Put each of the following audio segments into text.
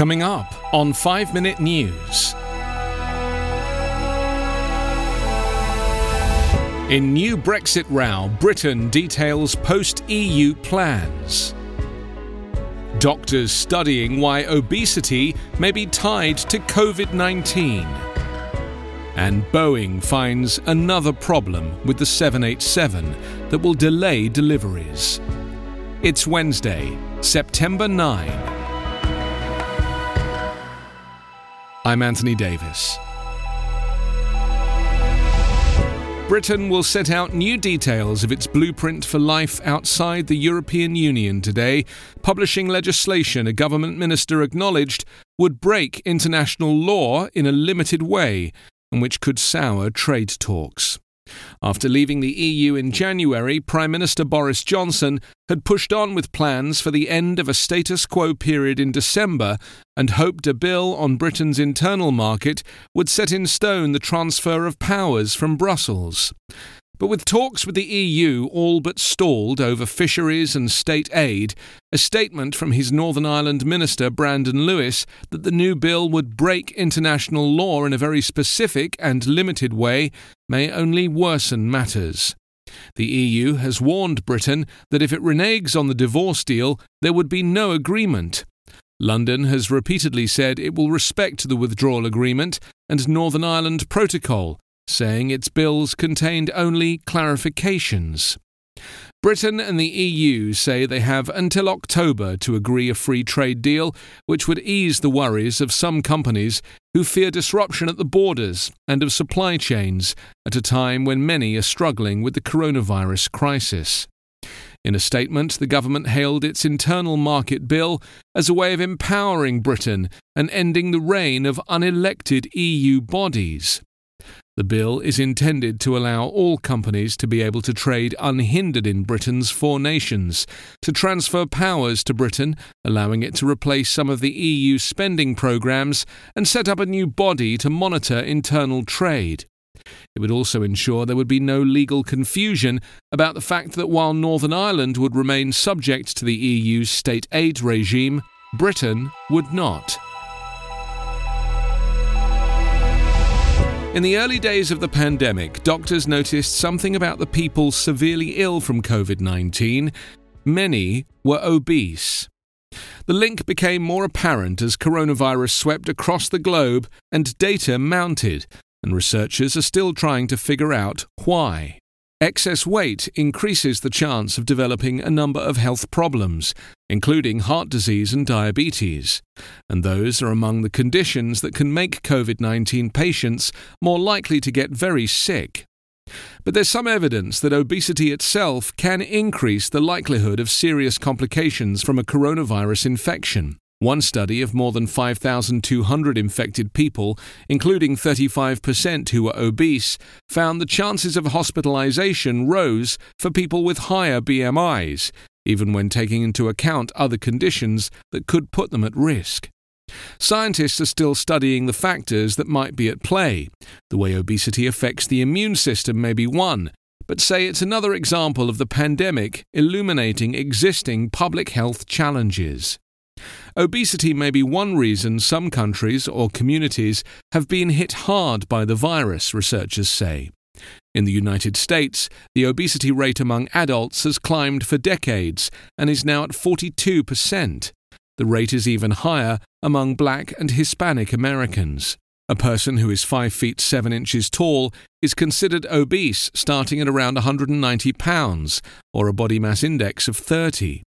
Coming up on 5 Minute News. In new Brexit row, Britain details post EU plans. Doctors studying why obesity may be tied to COVID 19. And Boeing finds another problem with the 787 that will delay deliveries. It's Wednesday, September 9. I'm Anthony Davis. Britain will set out new details of its blueprint for life outside the European Union today, publishing legislation a government minister acknowledged would break international law in a limited way and which could sour trade talks. After leaving the EU in January, Prime Minister Boris Johnson had pushed on with plans for the end of a status quo period in December and hoped a bill on Britain's internal market would set in stone the transfer of powers from Brussels. But with talks with the EU all but stalled over fisheries and state aid, a statement from his Northern Ireland minister Brandon Lewis that the new bill would break international law in a very specific and limited way may only worsen matters. The EU has warned Britain that if it reneges on the divorce deal, there would be no agreement. London has repeatedly said it will respect the withdrawal agreement and Northern Ireland Protocol, saying its bills contained only clarifications. Britain and the EU say they have until October to agree a free trade deal, which would ease the worries of some companies who fear disruption at the borders and of supply chains at a time when many are struggling with the coronavirus crisis. In a statement, the government hailed its internal market bill as a way of empowering Britain and ending the reign of unelected EU bodies. The bill is intended to allow all companies to be able to trade unhindered in Britain's four nations, to transfer powers to Britain, allowing it to replace some of the EU spending programmes, and set up a new body to monitor internal trade. It would also ensure there would be no legal confusion about the fact that while Northern Ireland would remain subject to the EU's state aid regime, Britain would not. In the early days of the pandemic, doctors noticed something about the people severely ill from COVID 19. Many were obese. The link became more apparent as coronavirus swept across the globe and data mounted, and researchers are still trying to figure out why. Excess weight increases the chance of developing a number of health problems, including heart disease and diabetes, and those are among the conditions that can make COVID 19 patients more likely to get very sick. But there's some evidence that obesity itself can increase the likelihood of serious complications from a coronavirus infection. One study of more than 5,200 infected people, including 35% who were obese, found the chances of hospitalization rose for people with higher BMIs, even when taking into account other conditions that could put them at risk. Scientists are still studying the factors that might be at play. The way obesity affects the immune system may be one, but say it's another example of the pandemic illuminating existing public health challenges. Obesity may be one reason some countries or communities have been hit hard by the virus, researchers say. In the United States, the obesity rate among adults has climbed for decades and is now at 42%. The rate is even higher among black and Hispanic Americans. A person who is 5 feet 7 inches tall is considered obese starting at around 190 pounds, or a body mass index of 30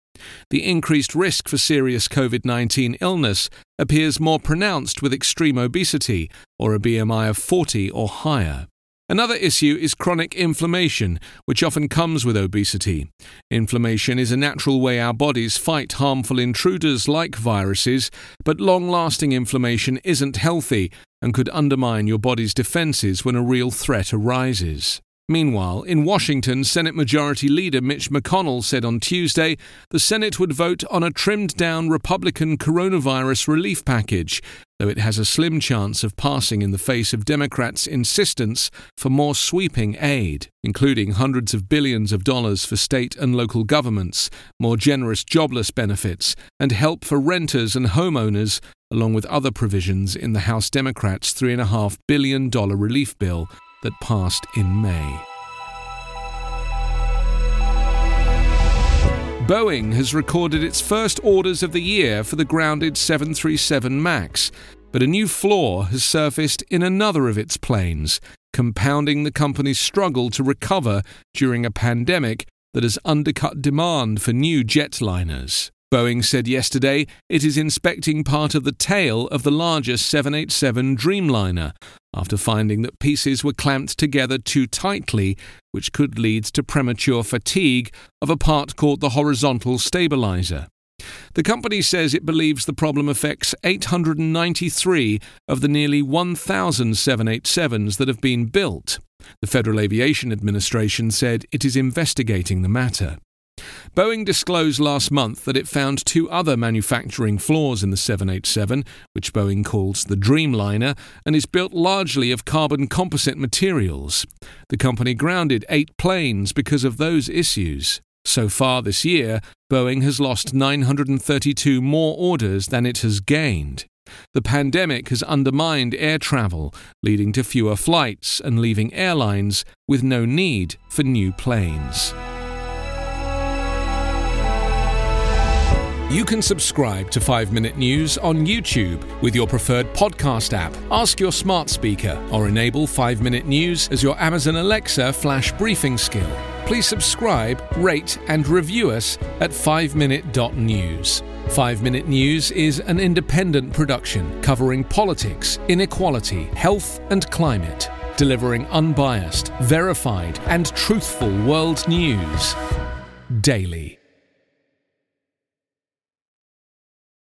the increased risk for serious COVID 19 illness appears more pronounced with extreme obesity or a BMI of 40 or higher. Another issue is chronic inflammation, which often comes with obesity. Inflammation is a natural way our bodies fight harmful intruders like viruses, but long lasting inflammation isn't healthy and could undermine your body's defenses when a real threat arises. Meanwhile, in Washington, Senate Majority Leader Mitch McConnell said on Tuesday the Senate would vote on a trimmed down Republican coronavirus relief package, though it has a slim chance of passing in the face of Democrats' insistence for more sweeping aid, including hundreds of billions of dollars for state and local governments, more generous jobless benefits, and help for renters and homeowners, along with other provisions in the House Democrats' $3.5 billion relief bill that passed in May. Boeing has recorded its first orders of the year for the grounded 737 MAX, but a new flaw has surfaced in another of its planes, compounding the company's struggle to recover during a pandemic that has undercut demand for new jetliners. Boeing said yesterday it is inspecting part of the tail of the larger 787 Dreamliner after finding that pieces were clamped together too tightly, which could lead to premature fatigue of a part called the horizontal stabilizer. The company says it believes the problem affects 893 of the nearly 1,000 787s that have been built. The Federal Aviation Administration said it is investigating the matter. Boeing disclosed last month that it found two other manufacturing flaws in the 787, which Boeing calls the Dreamliner, and is built largely of carbon composite materials. The company grounded eight planes because of those issues. So far this year, Boeing has lost 932 more orders than it has gained. The pandemic has undermined air travel, leading to fewer flights and leaving airlines with no need for new planes. You can subscribe to 5 Minute News on YouTube with your preferred podcast app. Ask your smart speaker or enable 5 Minute News as your Amazon Alexa flash briefing skill. Please subscribe, rate, and review us at 5minute.news. 5 Minute News is an independent production covering politics, inequality, health, and climate, delivering unbiased, verified, and truthful world news daily.